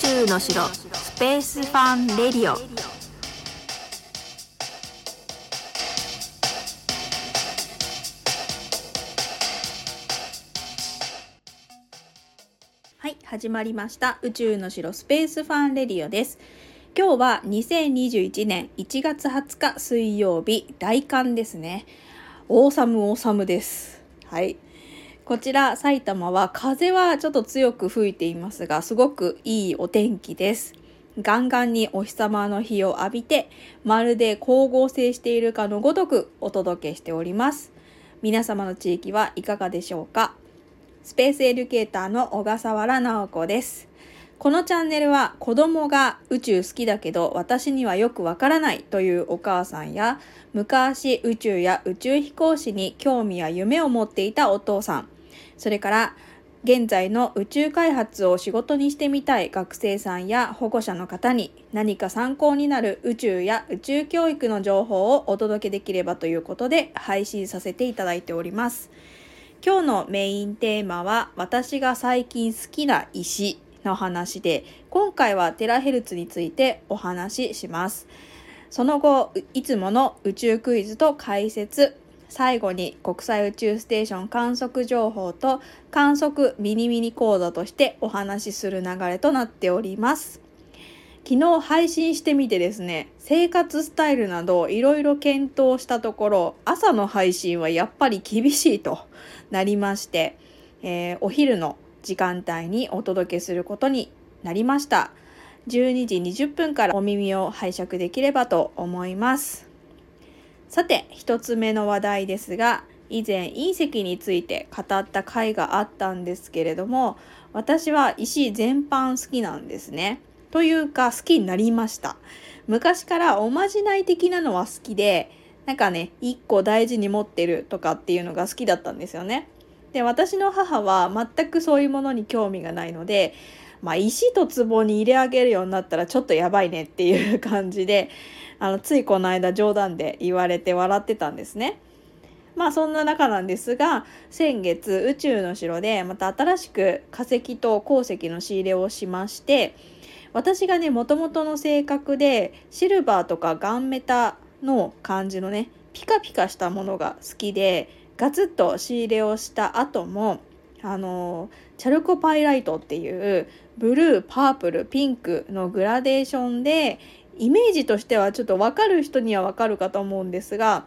宙の城スペースファンレディオ。はい始まりました。宇宙の城スペースファンレディオです。今日は2021年1月20日水曜日大寒ですね。オーサムオーサムです。はい。こちら埼玉は風はちょっと強く吹いていますがすごくいいお天気です。ガンガンにお日様の日を浴びてまるで光合成しているかのごとくお届けしております。皆様の地域はいかがでしょうか？スペースエデュケーターの小笠原直子です。このチャンネルは子供が宇宙好きだけど私にはよくわからないというお母さんや昔宇宙や宇宙飛行士に興味や夢を持っていたお父さん。それから現在の宇宙開発を仕事にしてみたい学生さんや保護者の方に何か参考になる宇宙や宇宙教育の情報をお届けできればということで配信させていただいております。今日のメインテーマは私が最近好きな石の話で今回はテラヘルツについてお話しします。その後いつもの宇宙クイズと解説最後に国際宇宙ステーション観測情報と観測ミニミニ講座としてお話しする流れとなっております。昨日配信してみてですね、生活スタイルなどいろいろ検討したところ、朝の配信はやっぱり厳しいとなりまして、えー、お昼の時間帯にお届けすることになりました。12時20分からお耳を拝借できればと思います。さて、一つ目の話題ですが、以前隕石について語った回があったんですけれども、私は石全般好きなんですね。というか好きになりました。昔からおまじない的なのは好きで、なんかね、一個大事に持ってるとかっていうのが好きだったんですよね。で、私の母は全くそういうものに興味がないので、まあ、石と壺に入れ上げるようになったらちょっとやばいねっていう感じで、あのついこの間冗談で言われて笑ってたんですね。まあそんな中なんですが先月宇宙の城でまた新しく化石と鉱石の仕入れをしまして私がねもともとの性格でシルバーとかガンメタの感じのねピカピカしたものが好きでガツッと仕入れをした後もあのチャルコパイライトっていうブルーパープルピンクのグラデーションでイメージとしてはちょっと分かる人には分かるかと思うんですが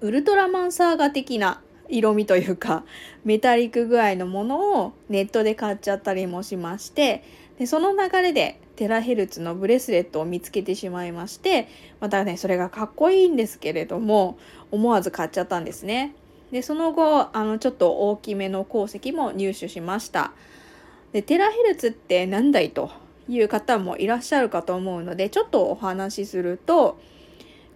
ウルトラマンサーガ的な色味というかメタリック具合のものをネットで買っちゃったりもしましてでその流れでテラヘルツのブレスレットを見つけてしまいましてまたねそれがかっこいいんですけれども思わず買っちゃったんですね。でその後あのちょっと大きめの鉱石も入手しましたでテラヘルツって何だいという方もいらっしゃるかと思うのでちょっとお話しすると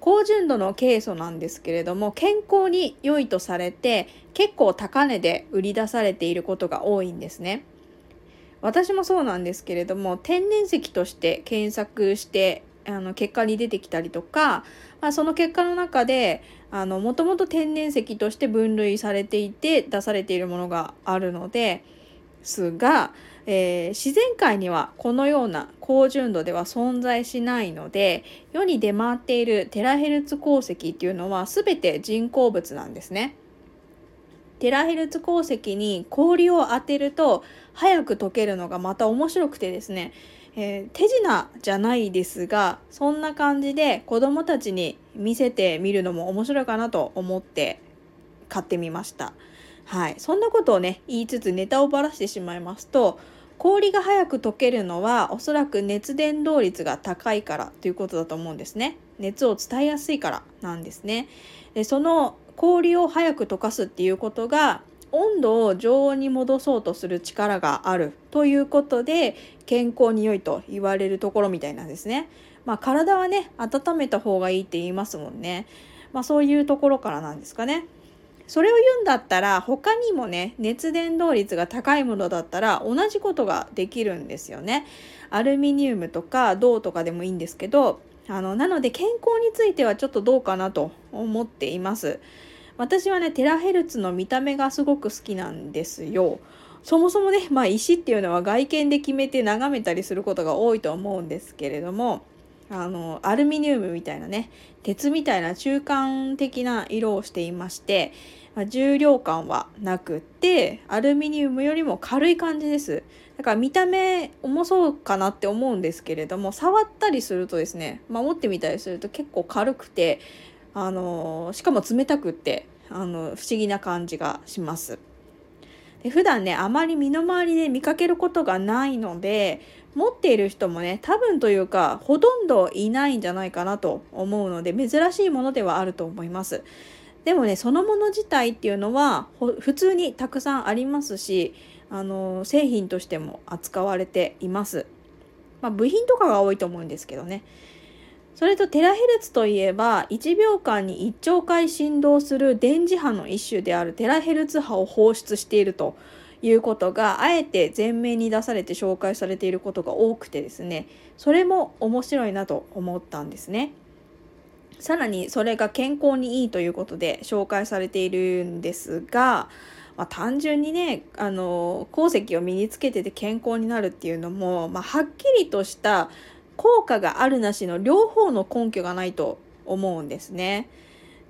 高純度のケイ素なんですけれども健康に良いとされて結構高値で売り出されていることが多いんですね。私もそうなんですけれども天然石として検索してあの結果に出てきたりとか、まあ、その結果の中でもともと天然石として分類されていて出されているものがあるのですがえー、自然界にはこのような高純度では存在しないので世に出回っているテラヘルツ鉱石っていうのは全て人工物なんですね。テラヘルツ鉱石に氷を当てると早く溶けるのがまた面白くてですね、えー、手品じゃないですがそんな感じで子どもたちに見せてみるのも面白いかなと思って買ってみました。はい、そんなことをね言いつつネタをばらしてしまいますと氷が早く溶けるのはおそらく熱伝導率が高いからということだと思うんですね。熱を伝えやすいからなんですね。でその氷を早く溶かすっていうことが温度を常温に戻そうとする力があるということで健康に良いと言われるところみたいなんですね。まあ体はね温めた方がいいって言いますもんね。まあそういうところからなんですかね。それを言うんだったら他にもね熱伝導率が高いものだったら同じことができるんですよね。アルミニウムとか銅とかでもいいんですけどあのなので健康についてはちょっとどうかなと思っています。私はねテラヘルツの見た目がすごく好きなんですよ。そもそもね、まあ、石っていうのは外見で決めて眺めたりすることが多いと思うんですけれどもあのアルミニウムみたいなね鉄みたいな中間的な色をしていまして、まあ、重量感はなくってアルミニウムよりも軽い感じですだから見た目重そうかなって思うんですけれども触ったりするとですね守ってみたりすると結構軽くてあのしかも冷たくってあの不思議な感じがします。で普段ねあまり身の回りで見かけることがないので持っている人もね多分というかほとんどいないんじゃないかなと思うので珍しいものではあると思います。でもねそのもの自体っていうのは普通にたくさんありますしあの製品としても扱われています、まあ、部品とかが多いと思うんですけどね。それとテラヘルツといえば1秒間に1兆回振動する電磁波の一種であるテラヘルツ波を放出しているということがあえて前面に出されて紹介されていることが多くてですねそれも面白いなと思ったんですね。さらにそれが健康にいいということで紹介されているんですが、まあ、単純にねあの鉱石を身につけてて健康になるっていうのも、まあ、はっきりとした効果があるなしの両方の根拠がないと思うんですね。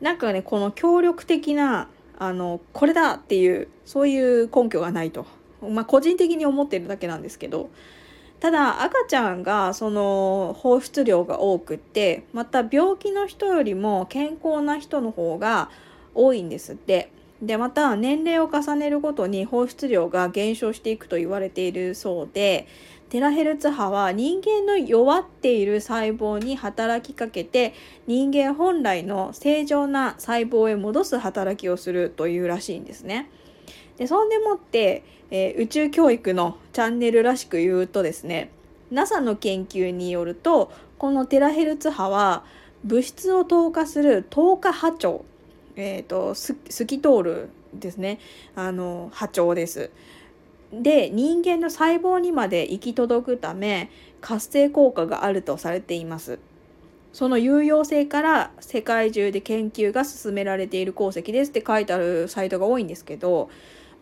なんかねこの協力的なあのこれだっていうそういう根拠がないと、まあ、個人的に思ってるだけなんですけど。ただ赤ちゃんがその放出量が多くってまた病気の人よりも健康な人の方が多いんですって。でまた年齢を重ねるごとに放出量が減少していくと言われているそうで。テラヘルツ波は人間の弱っている細胞に働きかけて人間本来の正常な細胞へ戻す働きをするというらしいんですね。でそんでもって、えー、宇宙教育のチャンネルらしく言うとですね NASA の研究によるとこのテラヘルツ波は物質を透過する透過波長、えーと、透き通るですねあの波長です。で人間の細胞にまで行き届くため活性効果があるとされています。その有用性から世界中で研究が進められている鉱石ですって書いてあるサイトが多いんですけど、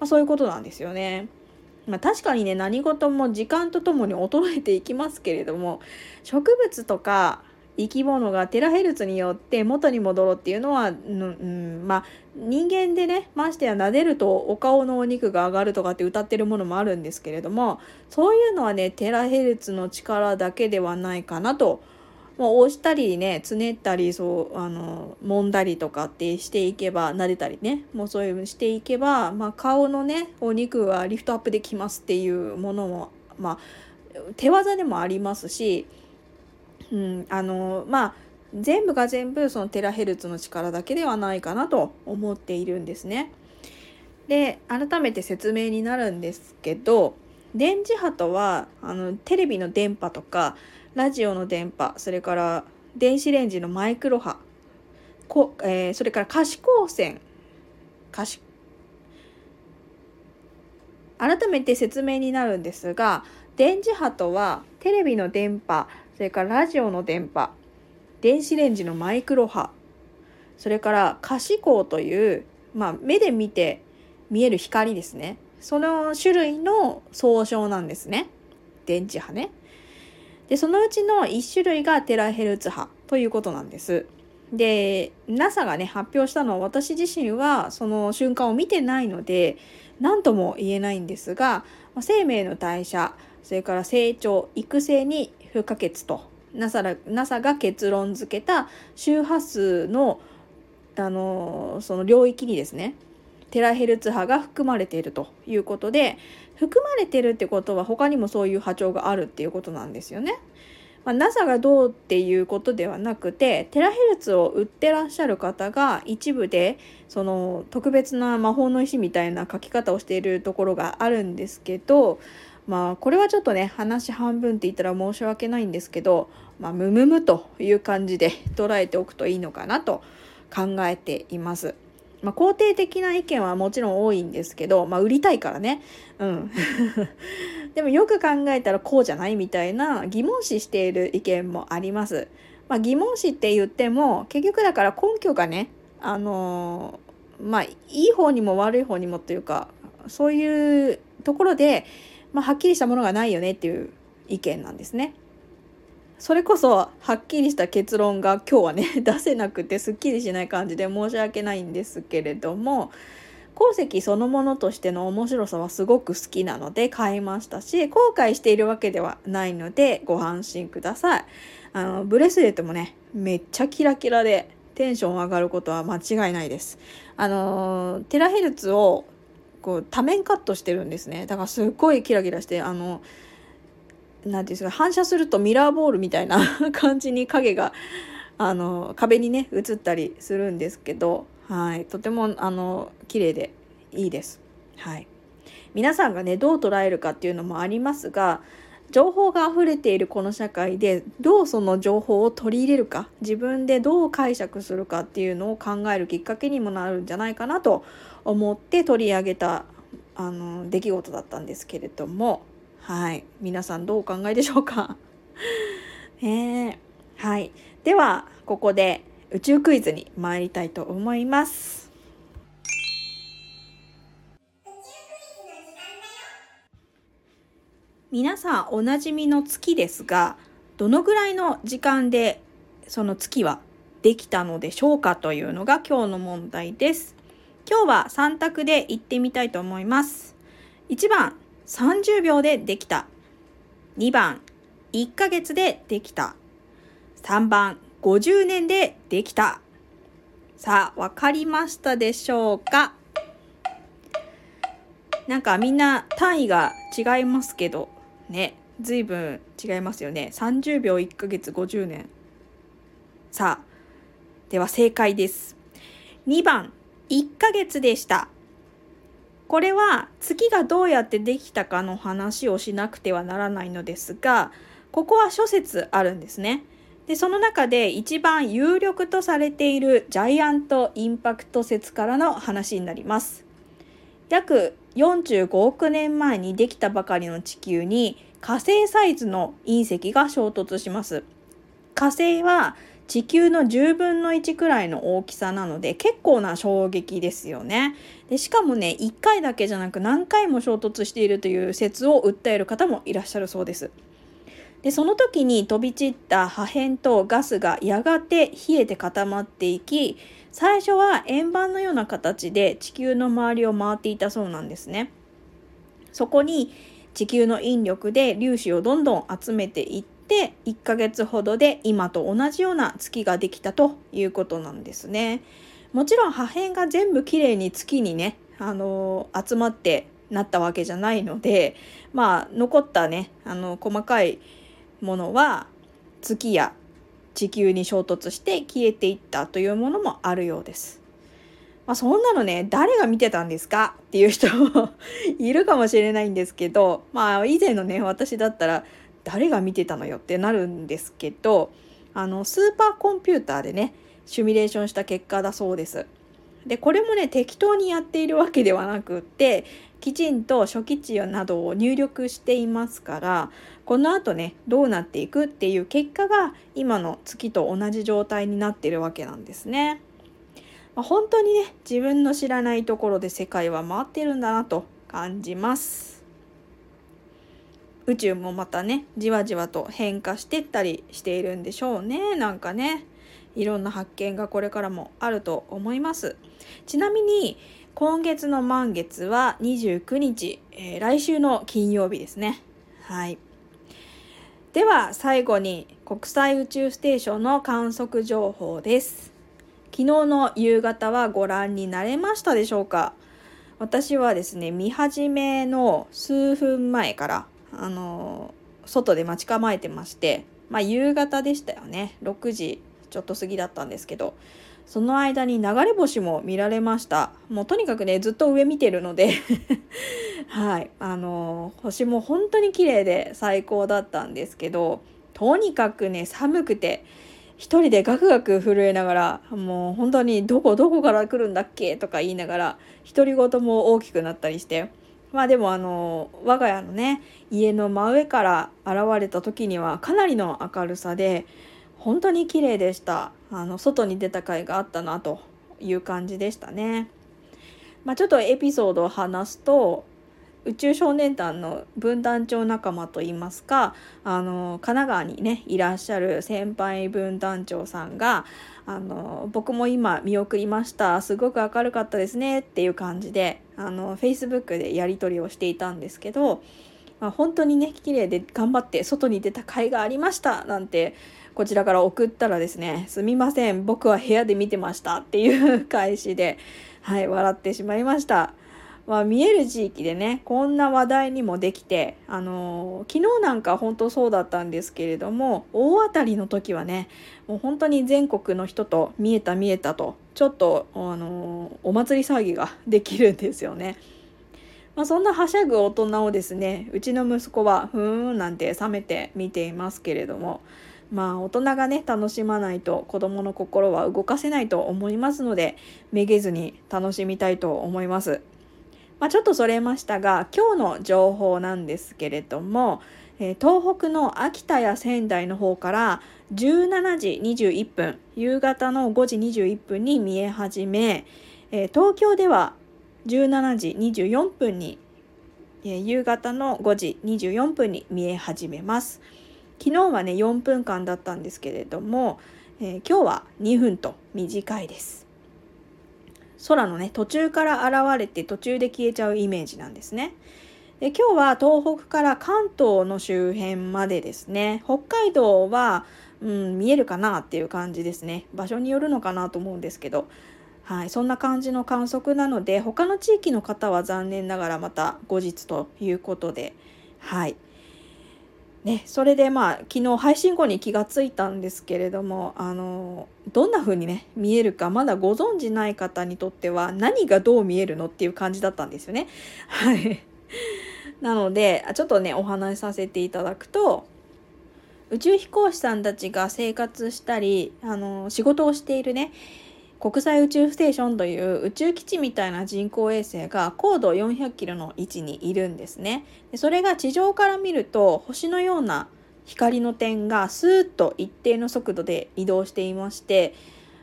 まあ、そういうことなんですよね。まあ、確かにね何事も時間とともに衰えていきますけれども植物とか生き物がテラヘルツによって元に戻ろうっていうのは、うん、まあ人間でねましてや撫でるとお顔のお肉が上がるとかって歌ってるものもあるんですけれどもそういうのはねテラヘルツの力だけではないかなと。もう押したりねつねったりそうあの揉んだりとかってしていけば撫でたりねもうそういうしていけば、まあ、顔のねお肉はリフトアップできますっていうものもまあ手技でもありますしうん、あのまあ全部が全部そのテラヘルツの力だけではないかなと思っているんですね。で改めて説明になるんですけど電磁波とはあのテレビの電波とかラジオの電波それから電子レンジのマイクロ波こ、えー、それから可視光線可視改めて説明になるんですが電磁波とはテレビの電波それからラジオの電波電子レンジのマイクロ波それから可視光という、まあ、目で見て見える光ですね。その種類の総称なんですね。電磁波ね。でそのうちの1種類がテラヘルツ波ということなんです。で NASA がね発表したのは私自身はその瞬間を見てないので何とも言えないんですが生命の代謝それから成長育成に不可欠と NASA, NASA が結論付けた周波数のあのその領域にですねテラヘルツ波が含まれているということで含まれてるってことは他にもそういう波長があるっていうことなんですよね。まあ、NASA がどうっていうことではなくてテラヘルツを売ってらっしゃる方が一部でその特別な魔法の石みたいな書き方をしているところがあるんですけどまあこれはちょっとね話半分って言ったら申し訳ないんですけど、まあ、ムムムという感じで捉えておくといいのかなと考えています。まあ、肯定的な意見はもちろん多いんですけど、まあ、売りたいからね。うん。でもよく考えたらこうじゃないみたいな疑問視している意見もあります。まあ、疑問視って言っても結局だから根拠がね、あのー、まあいい方にも悪い方にもというかそういうところで、まあ、はっきりしたものがないよねっていう意見なんですね。それこそはっきりした結論が今日はね 出せなくてすっきりしない感じで申し訳ないんですけれども鉱石そのものとしての面白さはすごく好きなので買いましたし後悔しているわけではないのでご安心くださいあのブレスレットもねめっちゃキラキラでテンション上がることは間違いないですあのテラヘルツをこう多面カットしてるんですね。だからすっごいキラキラしてあの何て言うんですか反射するとミラーボールみたいな 感じに影があの壁にね映ったりするんですけど、はい、とてもあの綺麗でいいです。はい、皆さんがねどう捉えるかっていうのもありますが情報が溢れているこの社会でどうその情報を取り入れるか自分でどう解釈するかっていうのを考えるきっかけにもなるんじゃないかなと思って取り上げたあの出来事だったんですけれども。はい。皆さんどうお考えでしょうか？え。ー、はい。ではここで宇宙クイズに参りたいと思います。皆さんおなじみの月ですがどのぐらいの時間でその月はできたのでしょうかというのが今日の問題です今日は3択で言ってみたいと思います1番30秒でできた。2番、1ヶ月でできた。3番、50年でできた。さあ、わかりましたでしょうか？なんかみんな単位が違いますけど、ね、随分違いますよね。30秒1ヶ月50年。さあ、では正解です。2番、1ヶ月でした。これは月がどうやってできたかの話をしなくてはならないのですが、ここは諸説あるんですね。で、その中で一番有力とされているジャイアントインパクト説からの話になります。約45億年前にできたばかりの地球に火星サイズの隕石が衝突します。火星は地球の10分の1くらいの大きさなので結構な衝撃ですよね。でしかもね1回だけじゃなく何回も衝突しているという説を訴える方もいらっしゃるそうです。でその時に飛び散った破片とガスがやがて冷えて固まっていき最初は円盤のような形で地球の周りを回っていたそうなんですね。そこに地球の引力で粒子をどんどん集めていって1ヶ月ほどで今と同じような月ができたということなんですね。もちろん破片が全部きれいに月にね、あのー、集まってなったわけじゃないのでまあ残ったねあの細かいものは月や地球に衝突して消えていったというものもあるようです。まあ、そんなのね誰が見てたんですか？っていう人もいるかもしれないんですけどまあ以前のね私だったら誰が見てたのよってなるんですけどあのスーパーコンピューターでねシミュレーションした結果だそうです。でこれもね適当にやっているわけではなくってきちんと初期値などを入力していますからこのあとねどうなっていくっていう結果が今の月と同じ状態になってるわけなんですね。まあ、本当にね自分の知らないところで世界は回ってるんだなと感じます。宇宙もまたねじわじわと変化してったりしているんでしょうねなんかねいろんな発見がこれからもあると思います。ちなみに今月の満月は29日、えー、来週の金曜日ですね。はい。では最後に国際宇宙ステーションの観測情報です。昨日の夕方はご覧になれましたでしょうか？私はですね見始めの数分前からあの外で待ち構えてましてまあ夕方でしたよね。6時ちょっと過ぎだったんですけどその間に流れ星も見られました。もうとにかくねずっと上見てるので はい。あの星も本当に綺麗で最高だったんですけどとにかくね寒くて一人でガクガク震えながらもう本当にどこどこから来るんだっけ？とか言いながら独り言も大きくなったりして。まあでもあの我が家のね家の真上から現れた時にはかなりの明るさで本当に綺麗でしたあの外に出た甲斐があったなという感じでしたね。まあ、ちょっとエピソードを話すと宇宙少年団の分団長仲間といいますかあの神奈川にねいらっしゃる先輩分団長さんがあの僕も今見送りましたすごく明るかったですねっていう感じであの Facebook でやり取りをしていたんですけど、まあ、本当にね綺麗で頑張って外に出た甲斐がありましたなんてこちらから送ったらですねすみません僕は部屋で見てましたっていう返しではい笑ってしまいました。まあ、見える地域でねこんな話題にもできて、あのー、昨日なんか本当そうだったんですけれども大当たりの時はねもう本当に全国の人と見えた見えたとちょっと、あのー、お祭り騒ぎができるんですよね。まあ、そんなはしゃぐ大人をですねうちの息子はふーんなんて冷めて見ていますけれどもまあ大人がね楽しまないと子どもの心は動かせないと思いますのでめげずに楽しみたいと思います。まあ、ちょっとそれましたが今日の情報なんですけれども、えー、東北の秋田や仙台の方から17時21分夕方の5時21分に見え始め、えー、東京では17時24分に、えー、夕方の5時24分に見え始めます昨日はね4分間だったんですけれども、え今日は2分と短いです。空のね途中から現れて途中で消えちゃうイメージなんですね。で今日は東北から関東の周辺までですね。北海道は、うん、見えるかなっていう感じですね。場所によるのかなと思うんですけど、はい、そんな感じの観測なので他の地域の方は残念ながらまた後日ということではい。ね、それでまあ昨日配信後に気がついたんですけれどもあのどんな風にね見えるかまだご存じない方にとっては何がどう見えるのっていう感じだったんですよね。はい、なのでちょっとねお話しさせていただくと宇宙飛行士さんたちが生活したりあの仕事をしているね国際宇宙ステーションという宇宙基地みたいな人工衛星が高度400キロの位置にいるんですね。でそれが地上から見ると星のような光の点がスーッと一定の速度で移動していまして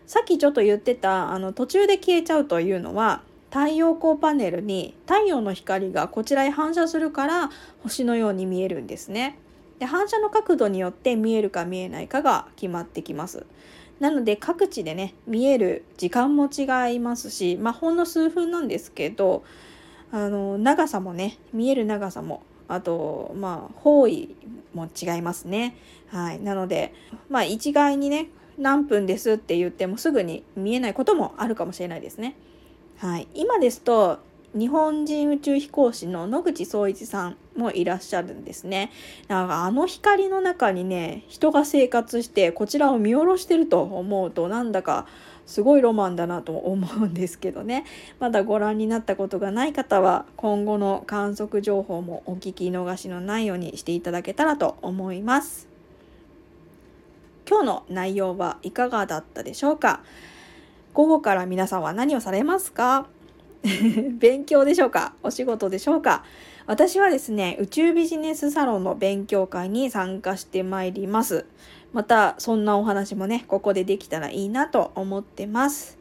さっきちょっと言ってたあの途中で消えちゃうというのは太陽光パネルに太陽の光がこちらへ反射するから星のように見えるんですね。で反射の角度によって見えるか見えないかが決まってきます。なので各地でね見える時間も違いますし、まあ、ほんの数分なんですけどあの長さもね見える長さもあとまあ方位も違いますね。はい、なのでまあ一概にね何分ですって言ってもすぐに見えないこともあるかもしれないですね。はい、今ですと日本人宇宙飛行士の野口聡一さんもいらっしゃるんですね。なんかあの光の中にね、人が生活してこちらを見下ろしてると思うとなんだかすごいロマンだなと思うんですけどね。まだご覧になったことがない方は今後の観測情報もお聞き逃しのないようにしていただけたらと思います。今日の内容はいかがだったでしょうか？午後から皆さんは何をされますか？勉強でしょうか？お仕事でしょうか？私はですね、宇宙ビジネスサロンの勉強会に参加してまいります。また、そんなお話もね、ここでできたらいいなと思ってます。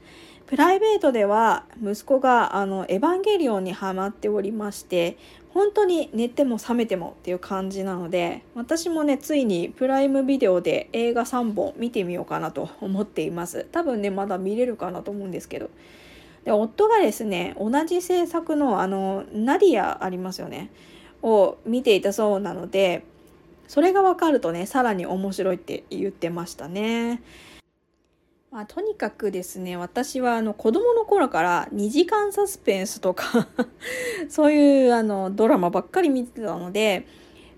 プライベートでは息子があのエヴァンゲリオンにハマっておりまして本当に寝ても覚めてもっていう感じなので私もねついにプライムビデオで映画3本見てみようかなと思っています多分ねまだ見れるかなと思うんですけどで夫がですね同じ制作のあのナディアありますよねを見ていたそうなのでそれが分かるとねさらに面白いって言ってましたね。まあ、とにかくですね私はあの子供の頃から2時間サスペンスとか そういうあのドラマばっかり見てたので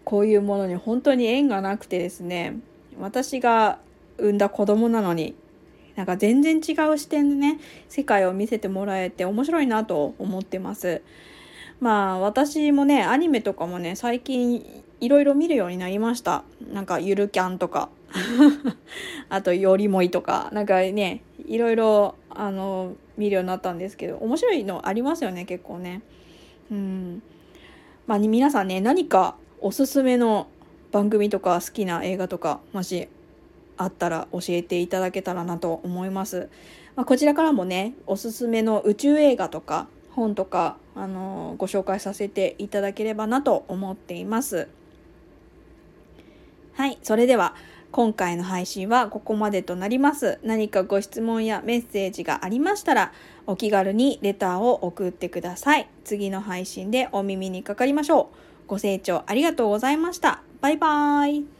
こういうものに本当に縁がなくてですね私が産んだ子供なのになんか全然違う視点でね世界を見せてもらえて面白いなと思ってます。まあ私もねアニメとかもね最近いろいろ見るようになりました。なんかゆるキャンとか。あとよりもいとか。なんかねいろいろあの見るようになったんですけど面白いのありますよね結構ね。うん。まあ皆さんね何かおすすめの番組とか好きな映画とかもしあったら教えていただけたらなと思います。まあ、こちらからもね、おすすめの宇宙映画とか本とかあのご紹介させていただければなと思っています。はい、それでは今回の配信はここまでとなります。何かご質問やメッセージがありましたらお気軽にレターを送ってください。次の配信でお耳にかかりましょう。ご清聴ありがとうございました。バイバーイ。